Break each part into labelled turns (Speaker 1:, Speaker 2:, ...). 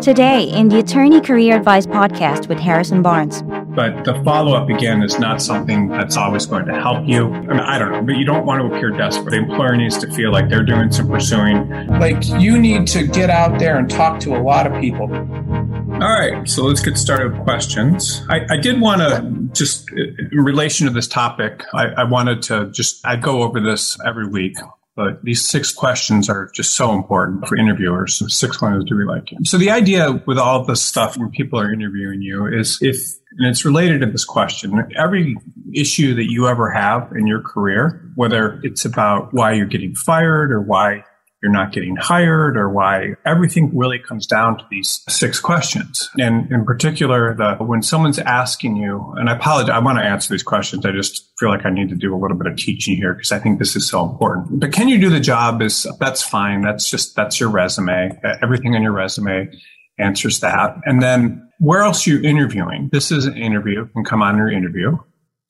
Speaker 1: Today, in the Attorney Career Advice podcast with Harrison Barnes.
Speaker 2: But the follow up, again, is not something that's always going to help you. I, mean, I don't know, but you don't want to appear desperate. The employer needs to feel like they're doing some pursuing.
Speaker 3: Like you need to get out there and talk to a lot of people.
Speaker 2: All right, so let's get started with questions. I, I did want to just, in relation to this topic, I, I wanted to just, I go over this every week but these six questions are just so important for interviewers. So six ones, do we like you? So the idea with all this stuff when people are interviewing you is if, and it's related to this question, every issue that you ever have in your career, whether it's about why you're getting fired or why you're not getting hired or why everything really comes down to these six questions. And in particular, the, when someone's asking you, and I apologize, I want to answer these questions. I just feel like I need to do a little bit of teaching here because I think this is so important. But can you do the job is that's fine. That's just, that's your resume. Everything on your resume answers that. And then where else are you interviewing? This is an interview can come on your interview.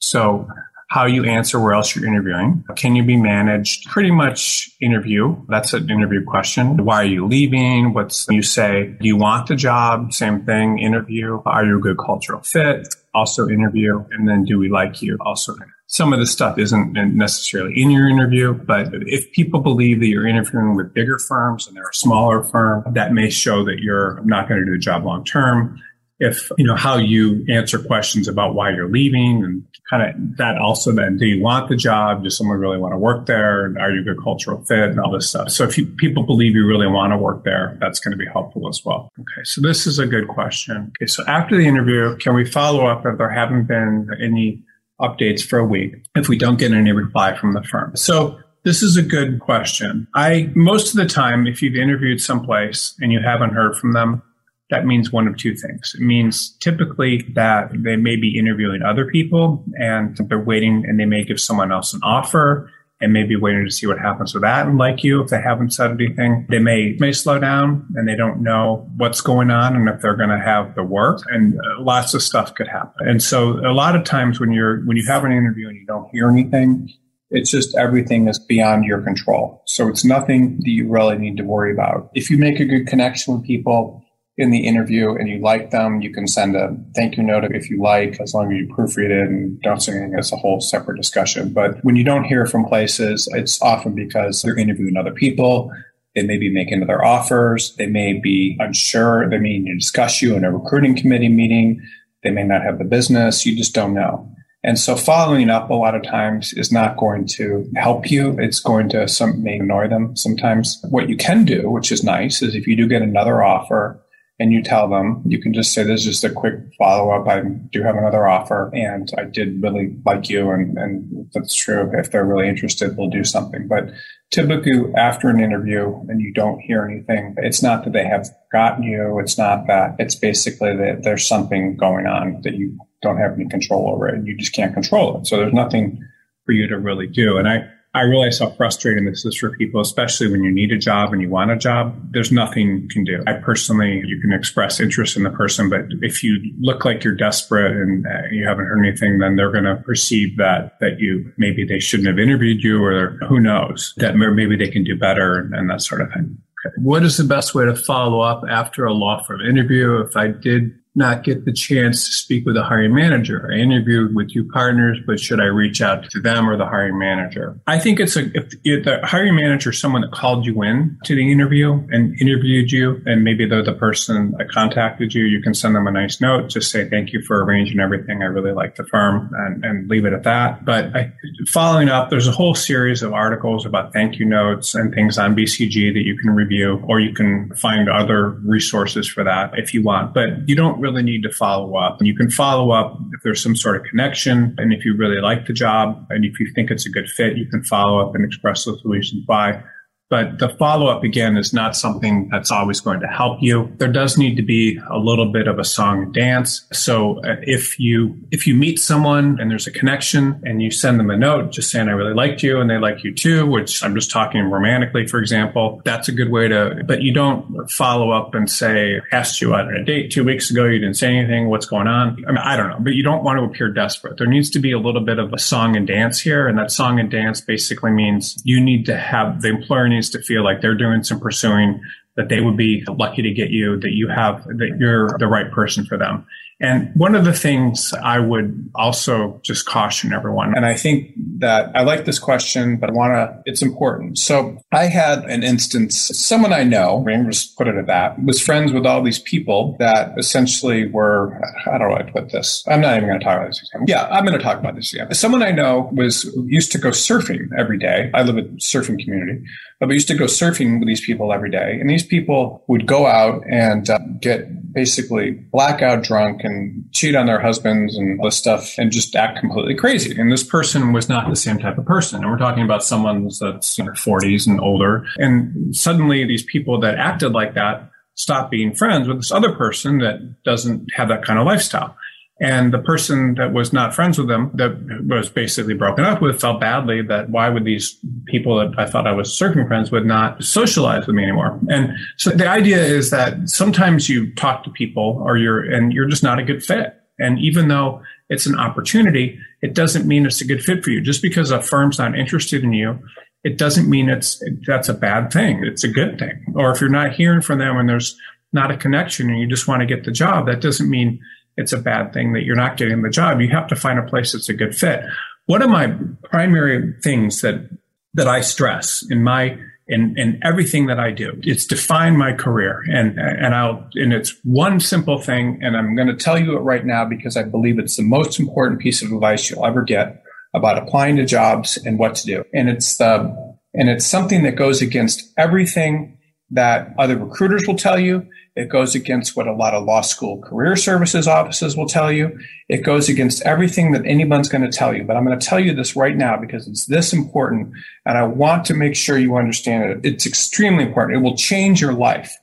Speaker 2: So how you answer where else you're interviewing. Can you be managed? Pretty much interview. That's an interview question. Why are you leaving? What's you say? Do you want the job? Same thing. Interview. Are you a good cultural fit? Also interview. And then do we like you? Also some of the stuff isn't necessarily in your interview, but if people believe that you're interviewing with bigger firms and they're a smaller firm, that may show that you're not going to do the job long term if you know how you answer questions about why you're leaving and kind of that also then do you want the job? Does someone really want to work there? And are you a good cultural fit and all this stuff? So if you, people believe you really want to work there that's going to be helpful as well. Okay so this is a good question. Okay so after the interview can we follow up if there haven't been any updates for a week if we don't get any reply from the firm? So this is a good question. I, most of the time, if you've interviewed someplace and you haven't heard from them, that means one of two things. It means typically that they may be interviewing other people and they're waiting and they may give someone else an offer and maybe waiting to see what happens with that. And like you if they haven't said anything they may may slow down and they don't know what's going on and if they're going to have the work and uh, lots of stuff could happen. And so a lot of times when you're when you have an interview and you don't hear anything it's just everything is beyond your control. So it's nothing that you really need to worry about. If you make a good connection with people in the interview and you like them, you can send a thank you note if you like, as long as you proofread it and don't say anything. It's a whole separate discussion. But when you don't hear from places, it's often because they're interviewing other people. They may be making other offers. They may be unsure. They may need to discuss you in a recruiting committee meeting. They may not have the business. You just don't know. And so following up a lot of times is not going to help you. It's going to some may annoy them sometimes. What you can do, which is nice, is if you do get another offer, and you tell them, you can just say, this is just a quick follow up. I do have another offer and I did really like you. And, and that's true. If they're really interested, we'll do something. But typically after an interview and you don't hear anything, it's not that they have gotten you. It's not that it's basically that there's something going on that you don't have any control over and you just can't control it. So there's nothing for you to really do. And I, I realize how frustrating this is for people, especially when you need a job and you want a job. There's nothing you can do. I personally, you can express interest in the person, but if you look like you're desperate and uh, you haven't heard anything, then they're going to perceive that that you maybe they shouldn't have interviewed you, or who knows that maybe they can do better and, and that sort of thing. Okay. What is the best way to follow up after a law firm interview? If I did not get the chance to speak with the hiring manager. I interviewed with two partners, but should I reach out to them or the hiring manager? I think it's a, if, if the hiring manager is someone that called you in to the interview and interviewed you, and maybe they're the person that contacted you, you can send them a nice note, just say thank you for arranging everything. I really like the firm and, and leave it at that. But I, following up, there's a whole series of articles about thank you notes and things on BCG that you can review, or you can find other resources for that if you want. But you don't really need to follow up. And you can follow up if there's some sort of connection. And if you really like the job and if you think it's a good fit, you can follow up and express those reasons why. But the follow up again is not something that's always going to help you. There does need to be a little bit of a song and dance. So uh, if you, if you meet someone and there's a connection and you send them a note just saying, I really liked you and they like you too, which I'm just talking romantically, for example, that's a good way to, but you don't follow up and say, asked you out on a date two weeks ago, you didn't say anything, what's going on? I mean, I don't know, but you don't want to appear desperate. There needs to be a little bit of a song and dance here. And that song and dance basically means you need to have, the employer needs to feel like they're doing some pursuing that they would be lucky to get you, that you have, that you're the right person for them. And one of the things I would also just caution everyone, and I think that I like this question, but I want to, it's important. So I had an instance, someone I know, I'm just put it at that, was friends with all these people that essentially were, I do I put this? I'm not even going to talk about this again. Yeah, I'm going to talk about this again. Someone I know was used to go surfing every day. I live in a surfing community, but we used to go surfing with these people every day. And these people would go out and uh, get basically blackout drunk and cheat on their husbands and all this stuff and just act completely crazy. And this person was not the same type of person. And we're talking about someone that's in their 40s and older. And suddenly these people that acted like that stop being friends with this other person that doesn't have that kind of lifestyle. And the person that was not friends with them, that was basically broken up with, felt badly that why would these people that I thought I was surfing friends would not socialize with me anymore? And so the idea is that sometimes you talk to people or you're, and you're just not a good fit. And even though it's an opportunity, it doesn't mean it's a good fit for you. Just because a firm's not interested in you, it doesn't mean it's, that's a bad thing. It's a good thing. Or if you're not hearing from them and there's not a connection and you just want to get the job, that doesn't mean it's a bad thing that you're not getting the job. You have to find a place that's a good fit. One of my primary things that that I stress in my in, in everything that I do, it's define my career. And and I'll and it's one simple thing, and I'm going to tell you it right now because I believe it's the most important piece of advice you'll ever get about applying to jobs and what to do. And it's the and it's something that goes against everything that other recruiters will tell you. It goes against what a lot of law school career services offices will tell you. It goes against everything that anyone's going to tell you. But I'm going to tell you this right now because it's this important and I want to make sure you understand it. It's extremely important. It will change your life.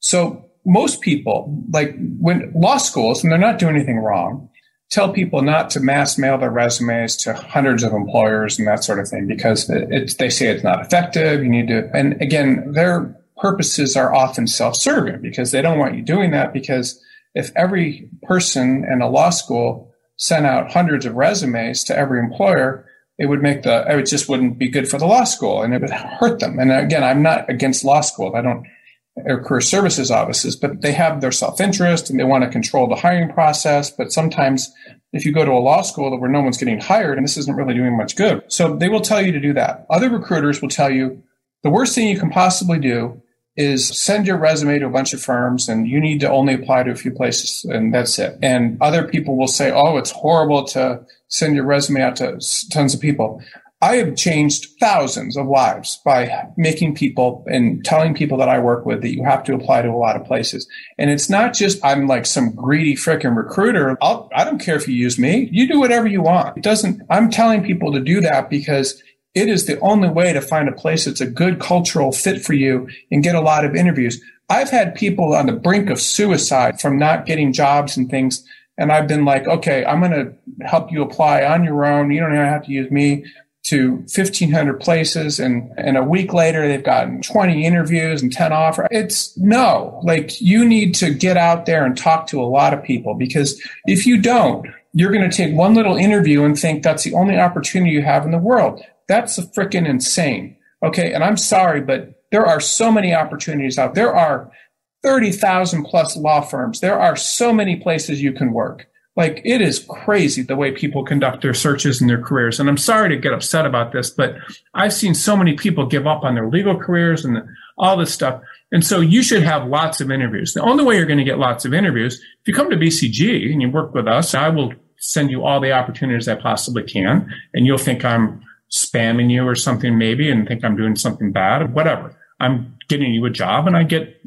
Speaker 2: So most people, like when law schools, and they're not doing anything wrong, tell people not to mass mail their resumes to hundreds of employers and that sort of thing because it's, they say it's not effective. You need to, and again, their purposes are often self-serving because they don't want you doing that because if every person in a law school sent out hundreds of resumes to every employer, it would make the, it just wouldn't be good for the law school and it would hurt them. And again, I'm not against law school. I don't, or career services offices, but they have their self-interest and they want to control the hiring process. But sometimes if you go to a law school where no one's getting hired and this isn't really doing much good. So they will tell you to do that. Other recruiters will tell you the worst thing you can possibly do is send your resume to a bunch of firms and you need to only apply to a few places and that's it. And other people will say, oh, it's horrible to send your resume out to tons of people. I have changed thousands of lives by making people and telling people that I work with that you have to apply to a lot of places. And it's not just I'm like some greedy freaking recruiter. I'll, I do not care if you use me. You do whatever you want. It doesn't, I'm telling people to do that because it is the only way to find a place that's a good cultural fit for you and get a lot of interviews. I've had people on the brink of suicide from not getting jobs and things. And I've been like, okay, I'm going to help you apply on your own. You don't have to use me to 1500 places. And, and a week later, they've gotten 20 interviews and 10 offers. It's no, like you need to get out there and talk to a lot of people because if you don't, you're going to take one little interview and think that's the only opportunity you have in the world. That's freaking insane. Okay. And I'm sorry, but there are so many opportunities out there. are 30,000 plus law firms. There are so many places you can work. Like it is crazy the way people conduct their searches and their careers. And I'm sorry to get upset about this, but I've seen so many people give up on their legal careers and all this stuff. And so you should have lots of interviews. The only way you're going to get lots of interviews, if you come to BCG and you work with us, I will send you all the opportunities I possibly can. And you'll think I'm spamming you or something maybe and think I'm doing something bad, or whatever. I'm getting you a job and I get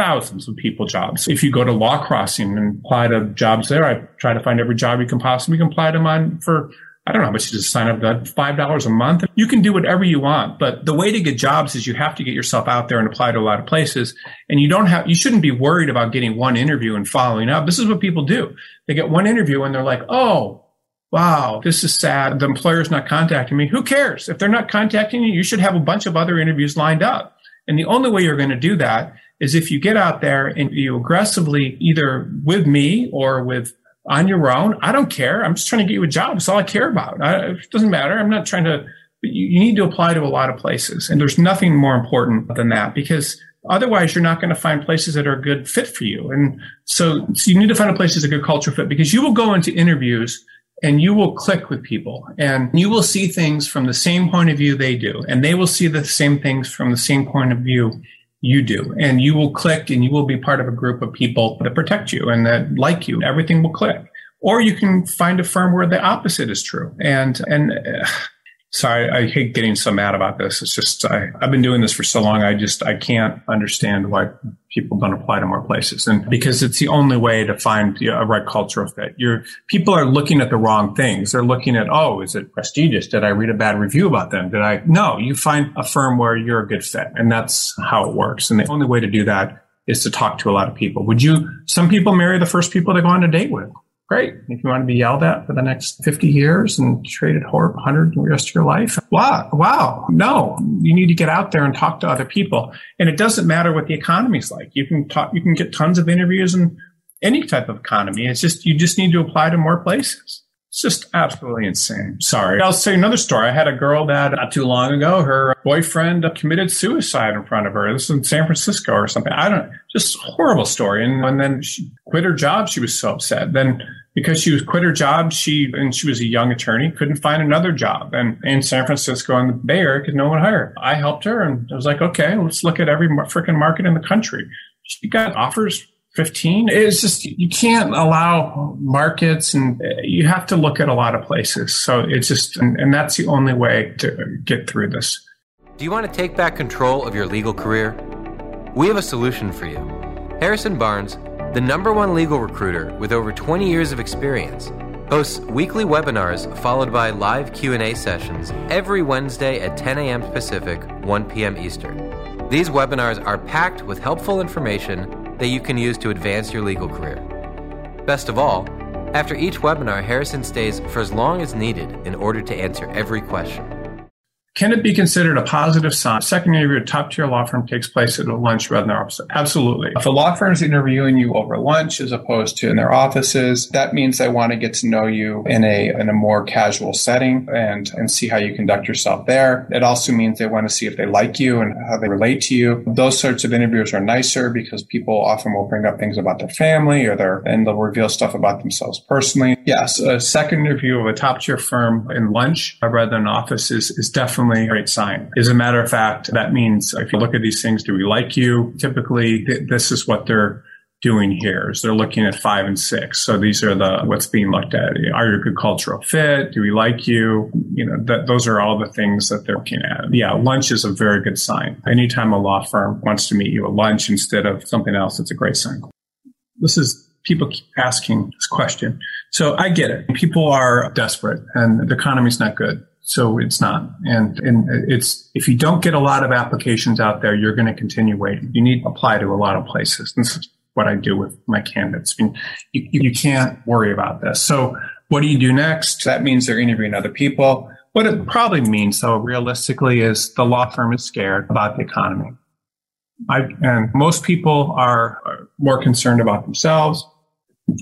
Speaker 2: thousands of people jobs. If you go to Law Crossing and apply to jobs there, I try to find every job you can possibly apply to mine for I don't know how much you just sign up to five dollars a month. You can do whatever you want, but the way to get jobs is you have to get yourself out there and apply to a lot of places. And you don't have you shouldn't be worried about getting one interview and following up. This is what people do. They get one interview and they're like, oh, wow, this is sad. The employer's not contacting me. Who cares? If they're not contacting you, you should have a bunch of other interviews lined up. And the only way you're going to do that is if you get out there and you aggressively either with me or with on your own. I don't care. I'm just trying to get you a job. That's all I care about. I, it doesn't matter. I'm not trying to, you, you need to apply to a lot of places. And there's nothing more important than that because otherwise you're not going to find places that are a good fit for you. And so, so you need to find a place that's a good culture fit because you will go into interviews and you will click with people and you will see things from the same point of view they do. And they will see the same things from the same point of view you do. And you will click and you will be part of a group of people that protect you and that like you. Everything will click. Or you can find a firm where the opposite is true. And, and, uh, sorry, I hate getting so mad about this. It's just, I, I've been doing this for so long. I just, I can't understand why people don't apply to more places. And because it's the only way to find you know, a right cultural fit. You're, people are looking at the wrong things. They're looking at, oh, is it prestigious? Did I read a bad review about them? Did I? No, you find a firm where you're a good fit. And that's how it works. And the only way to do that is to talk to a lot of people. Would you, some people marry the first people they go on a date with. Great. If you want to be yelled at for the next 50 years and traded horrible 100 the rest of your life, wow, wow. No, you need to get out there and talk to other people. And it doesn't matter what the economy's like. You can talk, you can get tons of interviews in any type of economy. It's just, you just need to apply to more places. It's just absolutely insane. Sorry. I'll say another story. I had a girl that not too long ago, her boyfriend committed suicide in front of her. This is in San Francisco or something. I don't, know. just horrible story. And, and then she quit her job. She was so upset. Then because she was quit her job, she, and she was a young attorney, couldn't find another job and in San Francisco and the Bay Area could no one hired. I helped her and I was like, okay, let's look at every freaking market in the country. She got offers 15. It's just, you can't allow markets and uh, you have to look at a lot of places. So it's just, and, and that's the only way to get through this.
Speaker 4: Do you want to take back control of your legal career? We have a solution for you. Harrison Barnes, the number one legal recruiter with over 20 years of experience, hosts weekly webinars followed by live Q&A sessions every Wednesday at 10 a.m. Pacific, 1 p.m. Eastern. These webinars are packed with helpful information that you can use to advance your legal career. Best of all, after each webinar, Harrison stays for as long as needed in order to answer every question.
Speaker 2: Can it be considered a positive sign? Second interview at a top tier law firm takes place at a lunch rather than their office. Absolutely. If a law firm is interviewing you over lunch as opposed to in their offices, that means they want to get to know you in a in a more casual setting and and see how you conduct yourself there. It also means they want to see if they like you and how they relate to you. Those sorts of interviews are nicer because people often will bring up things about their family or their and they'll reveal stuff about themselves personally. Yes, a second interview of a top tier firm in lunch rather than office is, is definitely definitely a great sign. As a matter of fact, that means if you look at these things, do we like you? Typically, th- this is what they're doing here is they're looking at five and six. So these are the what's being looked at. Are you a good cultural fit? Do we like you? You know, th- those are all the things that they're looking at. Yeah, lunch is a very good sign. Anytime a law firm wants to meet you at lunch instead of something else, it's a great sign. This is people keep asking this question. So I get it. People are desperate and the economy's not good. So it's not. And, and it's, if you don't get a lot of applications out there, you're going to continue waiting. You need to apply to a lot of places. This is what I do with my candidates. I mean, you, you can't worry about this. So what do you do next? That means they're interviewing other people. What it probably means, though, realistically, is the law firm is scared about the economy. I, and most people are, more concerned about themselves.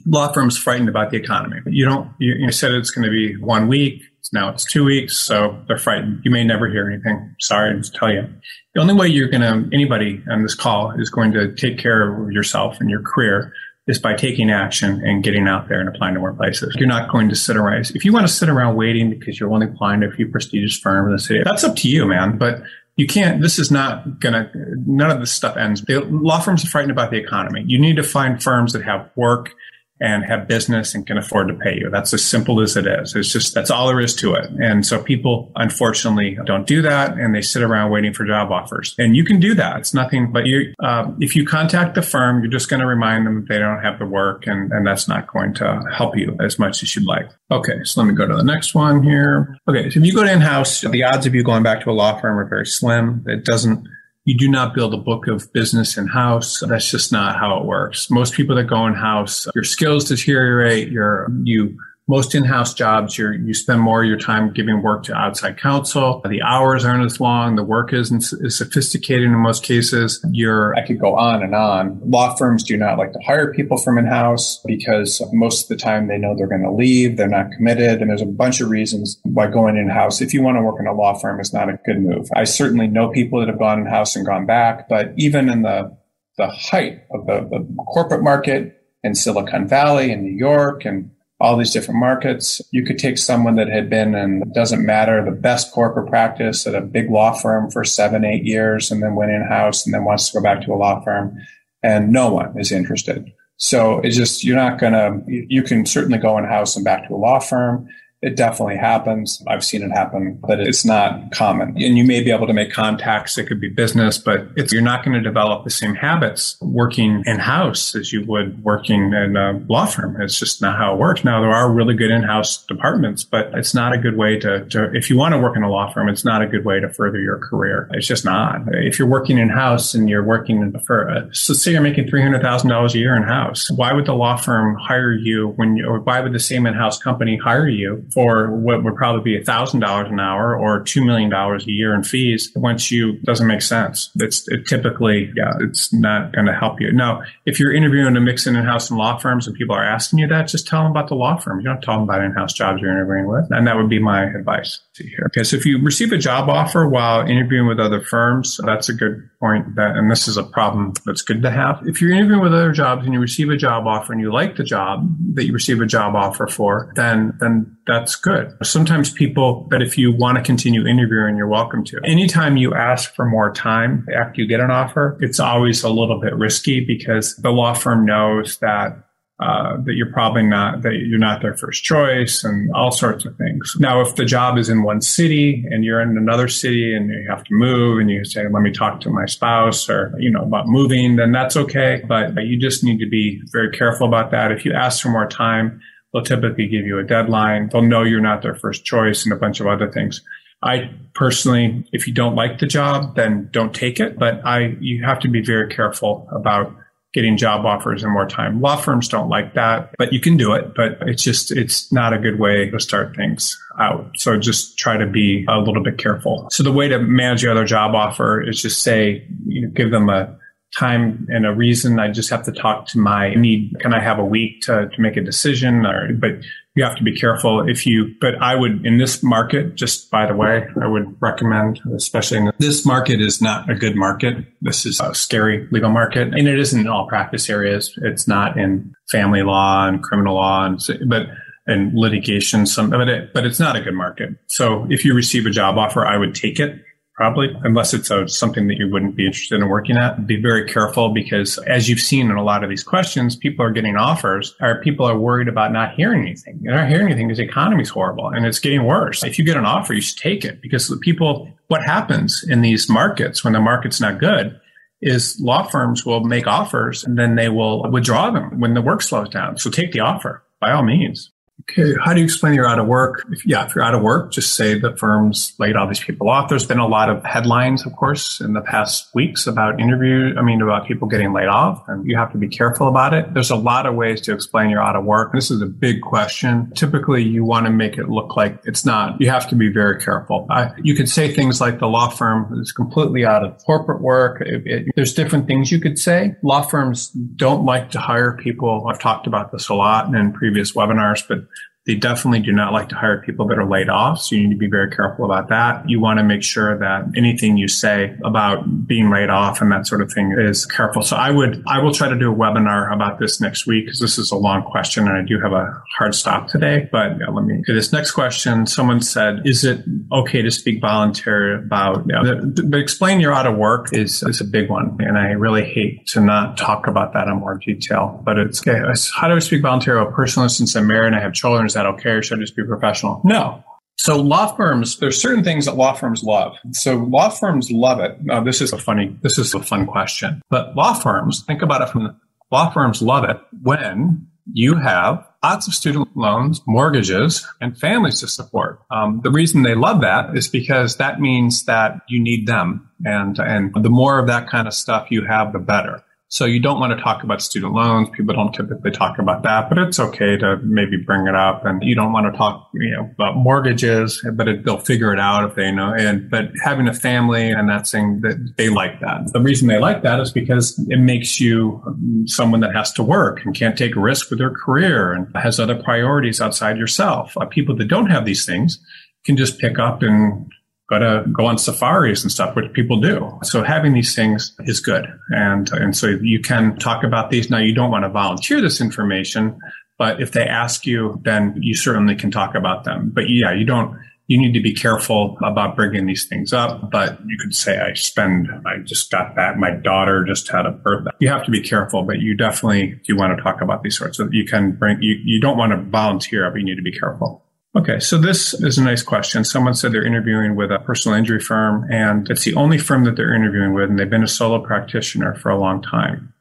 Speaker 2: Law firms frightened about the economy. You don't. You, you said it's going to be one week now it's two weeks, so they're frightened. You may never hear anything. Sorry to tell you. The only way you're going to, anybody on this call is going to take care of yourself and your career is by taking action and getting out there and applying to more places. You're not going to sit around. If you want to sit around waiting because you're only applying to a few prestigious firms in the city, that's up to you, man. But you can't, this is not gonna, none of this stuff ends. The law firms are frightened about the economy. You need to find firms that have work and have business and can afford to pay you. That's as simple as it is. It's just, that's all there is to it. And so people unfortunately don't do that and they sit around waiting for job offers. And you can do that. It's nothing, but you, uh, if you contact the firm, you're just going to remind them they don't have the work and, and that's not going to help you as much as you'd like. Okay. So let me go to the next one here. Okay. So if you go to in-house, the odds of you going back to a law firm are very slim. It doesn't, you do not build a book of business in house. That's just not how it works. Most people that go in house, your skills deteriorate, your, you most in-house jobs, you you spend more of your time giving work to outside counsel. The hours aren't as long. The work isn't as sophisticated in most cases. You're, I could go on and on. Law firms do not like to hire people from in-house because most of the time they know they're going to leave. They're not committed. And there's a bunch of reasons why going in-house, if you want to work in a law firm, is not a good move. I certainly know people that have gone in-house and gone back, but even in the the height of the, the corporate market in Silicon Valley and New York and all these different markets. You could take someone that had been in, doesn't matter, the best corporate practice at a big law firm for seven, eight years and then went in house and then wants to go back to a law firm and no one is interested. So it's just, you're not going to, you can certainly go in house and back to a law firm. It definitely happens. I've seen it happen, but it's not common. And you may be able to make contacts. It could be business, but you're not going to develop the same habits working in house as you would working in a law firm. It's just not how it works. Now, there are really good in-house departments, but it's not a good way to, to if you want to work in a law firm, it's not a good way to further your career. It's just not. If you're working in house and you're working in for, uh, so say you're making $300,000 a year in house, why would the law firm hire you when you, or why would the same in-house company hire you for what would probably be $1,000 an hour or $2 million a year in fees once you doesn't make sense. It's it typically, yeah, it's not going to help you. Now, if you're interviewing to mix in in-house and law firms and people are asking you that, just tell them about the law firm. You don't tell them about in-house jobs you're interviewing with. And that would be my advice here. Okay. So if you receive a job offer while interviewing with other firms, that's a good point that, and this is a problem that's good to have. If you're interviewing with other jobs and you receive a job offer and you like the job that you receive a job offer for, then, then that's good. Sometimes people, but if you want to continue interviewing, you're welcome to. Anytime you ask for more time after you get an offer, it's always a little bit risky because the law firm knows that uh, that you're probably not that you're not their first choice and all sorts of things. Now, if the job is in one city and you're in another city and you have to move and you say, "Let me talk to my spouse," or you know about moving, then that's okay. But you just need to be very careful about that. If you ask for more time, they'll typically give you a deadline. They'll know you're not their first choice and a bunch of other things. I personally, if you don't like the job, then don't take it. But I, you have to be very careful about getting job offers in more time. Law firms don't like that, but you can do it, but it's just, it's not a good way to start things out. So just try to be a little bit careful. So the way to manage your other job offer is just say, you know, give them a time and a reason. I just have to talk to my need. Can I have a week to, to make a decision? Or, but you have to be careful if you, but I would, in this market, just by the way, I would recommend, especially in this market is not a good market. This is a scary legal market and it isn't in all practice areas. It's not in family law and criminal law and, but and litigation, some of it, but it's not a good market. So if you receive a job offer, I would take it probably, unless it's a, something that you wouldn't be interested in working at. Be very careful because as you've seen in a lot of these questions, people are getting offers or people are worried about not hearing anything. They're not hearing anything because the economy's horrible and it's getting worse. If you get an offer, you should take it because the people, what happens in these markets when the market's not good is law firms will make offers and then they will withdraw them when the work slows down. So take the offer by all means. Okay, how do you explain you're out of work? If, yeah, if you're out of work, just say the firm's laid all these people off. There's been a lot of headlines, of course, in the past weeks about interview. I mean, about people getting laid off, and you have to be careful about it. There's a lot of ways to explain you're out of work. This is a big question. Typically, you want to make it look like it's not. You have to be very careful. I, you could say things like the law firm is completely out of corporate work. It, it, there's different things you could say. Law firms don't like to hire people. I've talked about this a lot in previous webinars, but they definitely do not like to hire people that are laid off. So you need to be very careful about that. You want to make sure that anything you say about being laid off and that sort of thing is careful. So I would, I will try to do a webinar about this next week because this is a long question and I do have a hard stop today. But yeah, let me this next question. Someone said, is it okay to speak voluntary about, you know, but explain you're out of work is, is a big one. And I really hate to not talk about that in more detail, but it's okay. How do I speak voluntary about personal since I'm married and I have children? That okay or should I just be professional? No. So law firms, there's certain things that law firms love. So law firms love it. Now, this is a funny, this is a fun question, but law firms, think about it from the, law firms love it when you have lots of student loans, mortgages, and families to support. Um, the reason they love that is because that means that you need them. And, and the more of that kind of stuff you have, the better. So you don't want to talk about student loans. People don't typically talk about that, but it's okay to maybe bring it up. And you don't want to talk, you know, about mortgages, but it, they'll figure it out if they know. And, but having a family and that thing that they like that. The reason they like that is because it makes you someone that has to work and can't take a risk with their career and has other priorities outside yourself. Uh, people that don't have these things can just pick up and go to go on safaris and stuff, which people do. So having these things is good. And, and so you can talk about these. Now you don't want to volunteer this information, but if they ask you, then you certainly can talk about them. But yeah, you don't, you need to be careful about bringing these things up. But you could say, I spend, I just got that. My daughter just had a birth. You have to be careful, but you definitely, you want to talk about these sorts of, you can bring, you, you don't want to volunteer, but you need to be careful. Okay, so this is a nice question. Someone said they're interviewing with a personal injury firm, and it's the only firm that they're interviewing with, and they've been a solo practitioner for a long time.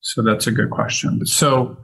Speaker 2: So that's a good question. So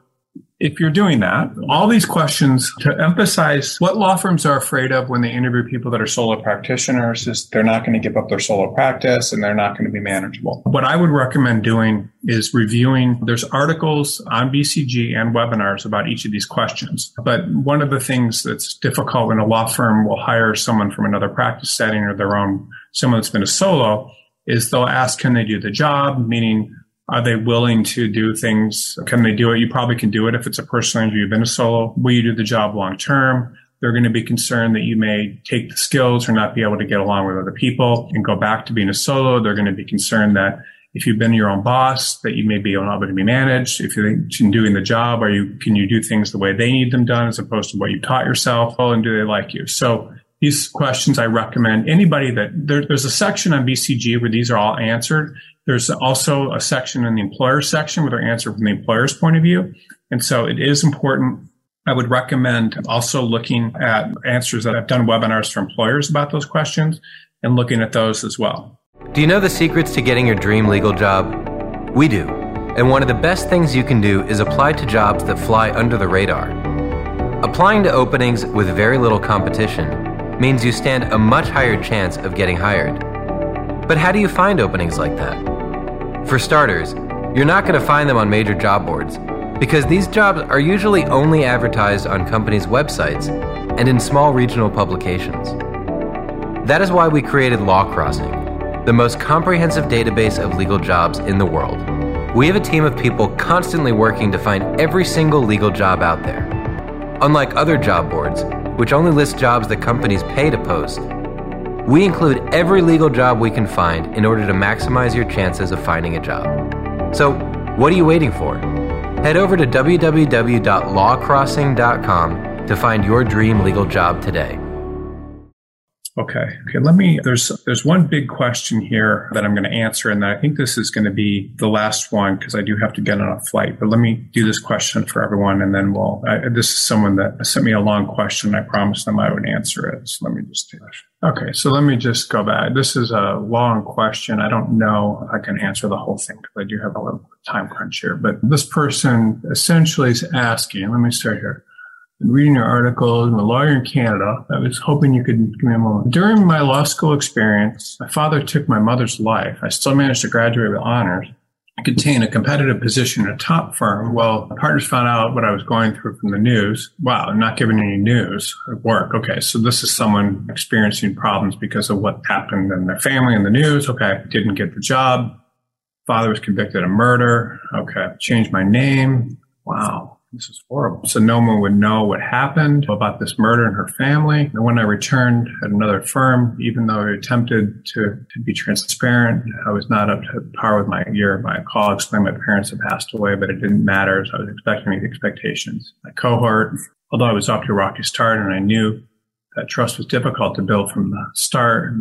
Speaker 2: if you're doing that, all these questions to emphasize what law firms are afraid of when they interview people that are solo practitioners is they're not going to give up their solo practice and they're not going to be manageable. What I would recommend doing is reviewing, there's articles on BCG and webinars about each of these questions. But one of the things that's difficult when a law firm will hire someone from another practice setting or their own, someone that's been a solo is they'll ask, can they do the job? Meaning, are they willing to do things? Can they do it? You probably can do it if it's a personal injury. You've been a solo. Will you do the job long term? They're going to be concerned that you may take the skills or not be able to get along with other people and go back to being a solo. They're going to be concerned that if you've been your own boss, that you may be able to be managed. If you're doing the job, are you, can you do things the way they need them done as opposed to what you taught yourself? Oh, and do they like you? So these questions I recommend anybody that there, there's a section on BCG where these are all answered. There's also a section in the employer section where they're answered from the employer's point of view. And so it is important. I would recommend also looking at answers that I've done webinars for employers about those questions and looking at those as well.
Speaker 4: Do you know the secrets to getting your dream legal job? We do. And one of the best things you can do is apply to jobs that fly under the radar. Applying to openings with very little competition means you stand a much higher chance of getting hired. But how do you find openings like that? For starters, you're not going to find them on major job boards because these jobs are usually only advertised on companies' websites and in small regional publications. That is why we created Law Crossing, the most comprehensive database of legal jobs in the world. We have a team of people constantly working to find every single legal job out there. Unlike other job boards, which only list jobs that companies pay to post, we include every legal job we can find in order to maximize your chances of finding a job. So, what are you waiting for? Head over to www.lawcrossing.com to find your dream legal job today.
Speaker 2: Okay. Okay. Let me, there's, there's one big question here that I'm going to answer. And I think this is going to be the last one because I do have to get on a flight, but let me do this question for everyone. And then we'll, I, this is someone that sent me a long question. I promised them I would answer it. So let me just. Okay. So let me just go back. This is a long question. I don't know if I can answer the whole thing because I do have a little time crunch here, but this person essentially is asking, let me start here reading your articles. I'm a lawyer in Canada. I was hoping you could give me a moment. During my law school experience, my father took my mother's life. I still managed to graduate with honors. I contain a competitive position in a top firm. Well, partners found out what I was going through from the news. Wow, I'm not giving any news at work. Okay, so this is someone experiencing problems because of what happened in their family in the news. Okay, didn't get the job. Father was convicted of murder. Okay, changed my name. Wow. This is horrible. So no one would know what happened about this murder in her family. And when I returned at another firm, even though I attempted to, to be transparent, I was not up to par with my year. My call explained my parents had passed away, but it didn't matter. So I was expecting the expectations. My cohort, although I was off to a rocky start and I knew that trust was difficult to build from the start.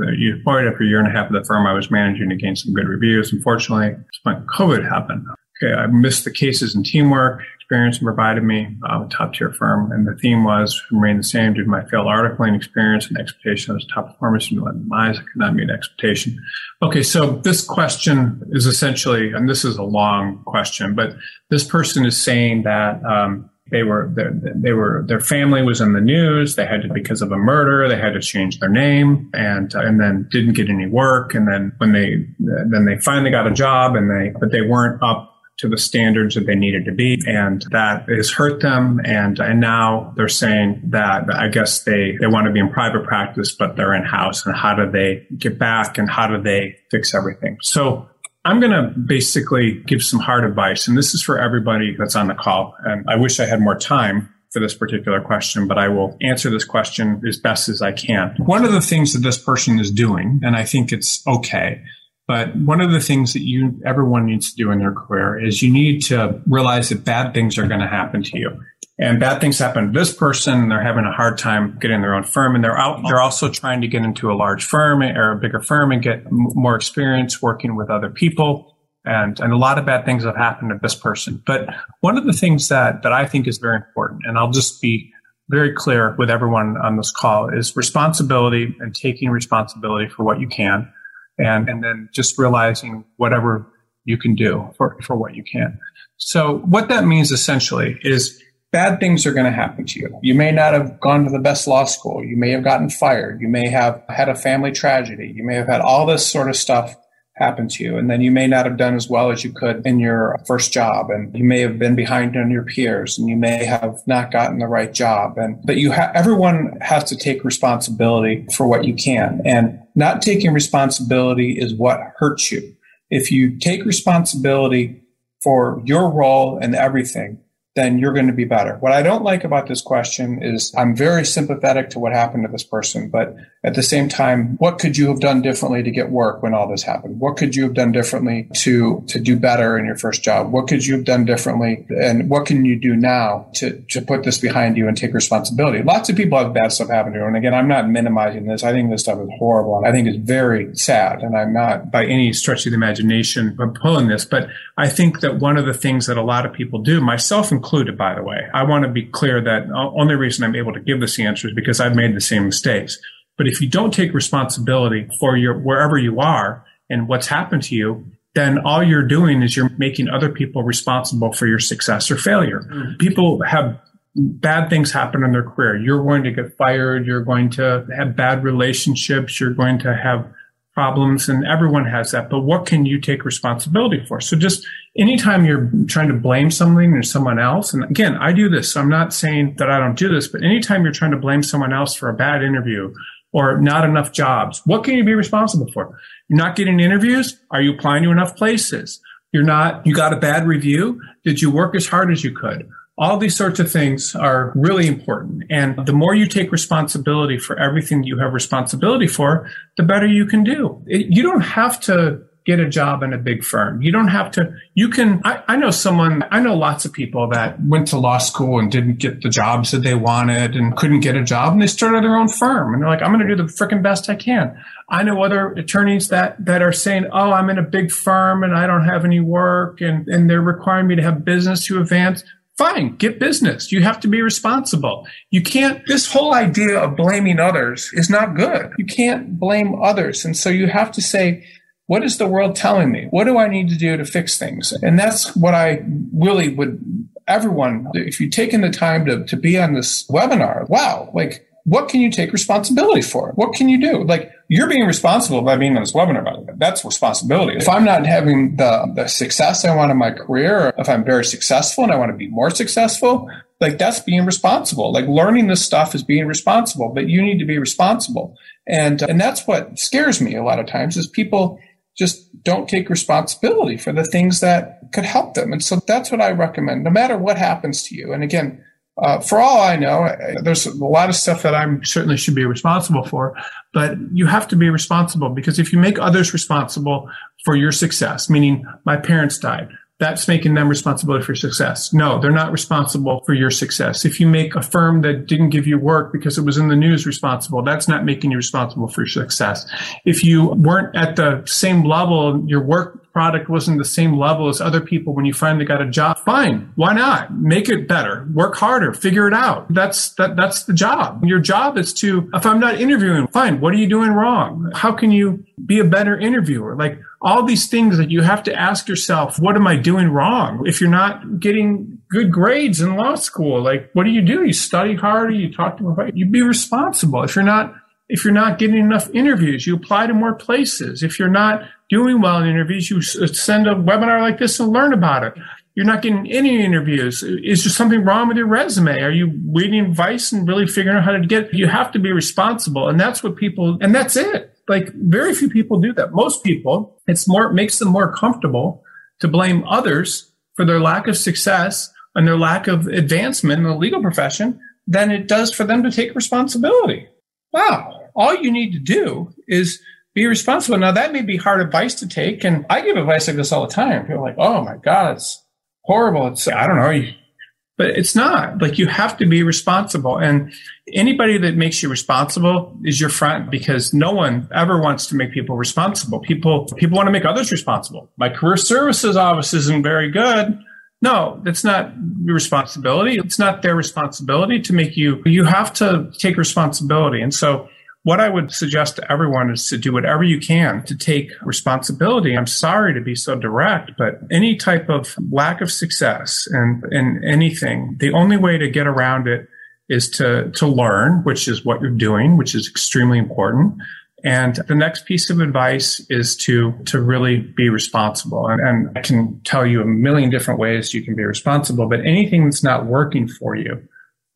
Speaker 2: Point after a year and a half of the firm I was managing to gain some good reviews. Unfortunately, when COVID happened, okay, I missed the cases and teamwork experience provided me uh, a top tier firm. And the theme was remain the same due to my failed articling experience and expectation of top performance and demise. I could not meet expectation. Okay. So this question is essentially, and this is a long question, but this person is saying that, um, they were they were their family was in the news. They had to because of a murder. They had to change their name and uh, and then didn't get any work. And then when they then they finally got a job and they but they weren't up to the standards that they needed to be. And that has hurt them. And, and now they're saying that I guess they, they want to be in private practice, but they're in house. And how do they get back and how do they fix everything? So I'm going to basically give some hard advice. And this is for everybody that's on the call. And I wish I had more time for this particular question, but I will answer this question as best as I can. One of the things that this person is doing, and I think it's okay, but one of the things that you, everyone needs to do in their career is you need to realize that bad things are going to happen to you. And bad things happen to this person. They're having a hard time getting their own firm and they're out, they're also trying to get into a large firm or a bigger firm and get more experience working with other people. And, and a lot of bad things have happened to this person. But one of the things that, that I think is very important, and I'll just be very clear with everyone on this call, is responsibility and taking responsibility for what you can and, and then just realizing whatever you can do for, for what you can. So what that means essentially is bad things are going to happen to you. You may not have gone to the best law school. You may have gotten fired. You may have had a family tragedy. You may have had all this sort of stuff happen to you. And then you may not have done as well as you could in your first job. And you may have been behind on your peers and you may have not gotten the right job. And, but you everyone has to take responsibility for what you can. And not taking responsibility is what hurts you. If you take responsibility for your role and everything, then you're going to be better. What I don't like about this question is I'm very sympathetic to what happened to this person, but at the same time, what could you have done differently to get work when all this happened? What could you have done differently to, to do better in your first job? What could you have done differently? And what can you do now to, to put this behind you and take responsibility? Lots of people have bad stuff happen to them. And again, I'm not minimizing this. I think this stuff is horrible. And I think it's very sad. And I'm not by any stretch of the imagination pulling this, but I think that one of the things that a lot of people do, myself included, included, by the way. I want to be clear that the only reason I'm able to give this answer is because I've made the same mistakes. But if you don't take responsibility for your wherever you are and what's happened to you, then all you're doing is you're making other people responsible for your success or failure. Mm-hmm. People have bad things happen in their career. You're going to get fired. You're going to have bad relationships. You're going to have problems and everyone has that. But what can you take responsibility for? So just anytime you're trying to blame something or someone else, and again, I do this. So I'm not saying that I don't do this, but anytime you're trying to blame someone else for a bad interview or not enough jobs, what can you be responsible for? You're not getting interviews? Are you applying to enough places? You're not, you got a bad review? Did you work as hard as you could? All these sorts of things are really important. And the more you take responsibility for everything you have responsibility for, the better you can do. It, you don't have to get a job in a big firm. You don't have to, you can, I, I, know someone, I know lots of people that went to law school and didn't get the jobs that they wanted and couldn't get a job and they started their own firm and they're like, I'm going to do the freaking best I can. I know other attorneys that, that are saying, Oh, I'm in a big firm and I don't have any work and, and they're requiring me to have business to advance fine, get business. You have to be responsible. You can't, this whole idea of blaming others is not good. You can't blame others. And so you have to say, what is the world telling me? What do I need to do to fix things? And that's what I really would, everyone, if you've taken the time to, to be on this webinar, wow, like, what can you take responsibility for? What can you do? Like, you're being responsible by being on this webinar, by the way. That's responsibility. If I'm not having the, the success I want in my career, if I'm very successful and I want to be more successful, like that's being responsible. Like learning this stuff is being responsible, but you need to be responsible. And, and that's what scares me a lot of times is people just don't take responsibility for the things that could help them. And so that's what I recommend, no matter what happens to you. And again, uh, for all I know, there's a lot of stuff that I'm certainly should be responsible for, but you have to be responsible because if you make others responsible for your success, meaning my parents died, that's making them responsible for your success. No, they're not responsible for your success. If you make a firm that didn't give you work because it was in the news responsible, that's not making you responsible for your success. If you weren't at the same level, your work product wasn't the same level as other people when you finally got a job, fine. Why not? Make it better. Work harder. Figure it out. That's that that's the job. Your job is to if I'm not interviewing, fine, what are you doing wrong? How can you be a better interviewer? Like all these things that you have to ask yourself, what am I doing wrong? If you're not getting good grades in law school, like what do you do? You study harder, you talk to them, you be responsible. If you're not if you're not getting enough interviews, you apply to more places. If you're not doing well in interviews, you send a webinar like this and learn about it. You're not getting any interviews. Is there something wrong with your resume? Are you reading advice and really figuring out how to get? You have to be responsible, and that's what people. And that's it. Like very few people do that. Most people, it's more makes them more comfortable to blame others for their lack of success and their lack of advancement in the legal profession than it does for them to take responsibility. Wow. All you need to do is be responsible. Now that may be hard advice to take. And I give advice like this all the time. People are like, Oh my God, it's horrible. It's, I don't know. But it's not like you have to be responsible. And anybody that makes you responsible is your friend because no one ever wants to make people responsible. People, people want to make others responsible. My career services office isn't very good. No, it's not your responsibility. It's not their responsibility to make you, you have to take responsibility. And so what I would suggest to everyone is to do whatever you can to take responsibility. I'm sorry to be so direct, but any type of lack of success and in anything, the only way to get around it is to, to learn, which is what you're doing, which is extremely important. And the next piece of advice is to, to really be responsible. And, and I can tell you a million different ways you can be responsible, but anything that's not working for you,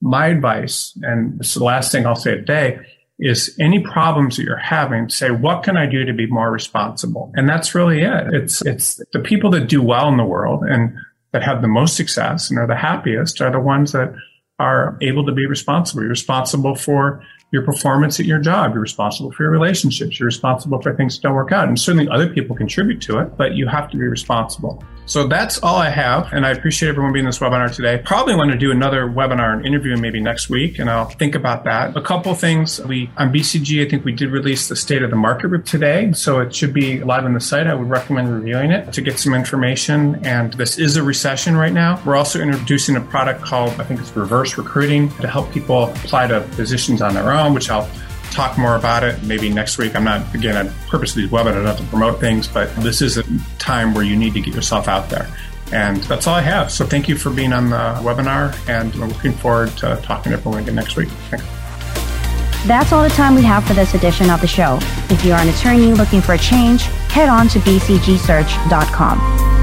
Speaker 2: my advice, and it's the last thing I'll say today, is any problems that you're having, say, what can I do to be more responsible? And that's really it. It's, it's the people that do well in the world and that have the most success and are the happiest are the ones that are able to be responsible. You're responsible for your performance at your job. You're responsible for your relationships. You're responsible for things that don't work out. And certainly other people contribute to it, but you have to be responsible. So that's all I have. And I appreciate everyone being in this webinar today. Probably want to do another webinar and interview maybe next week. And I'll think about that. A couple things we on BCG, I think we did release the state of the market today. So it should be live on the site. I would recommend reviewing it to get some information. And this is a recession right now. We're also introducing a product called, I think it's reverse recruiting to help people apply to positions on their own, which I'll talk more about it maybe next week. I'm not, again, I purposely webinar not to promote things, but this is a time where you need to get yourself out there. And that's all I have. So thank you for being on the webinar, and I'm looking forward to talking to everyone again next week. Thanks.
Speaker 1: That's all the time we have for this edition of the show. If you are an attorney looking for a change, head on to bcgsearch.com.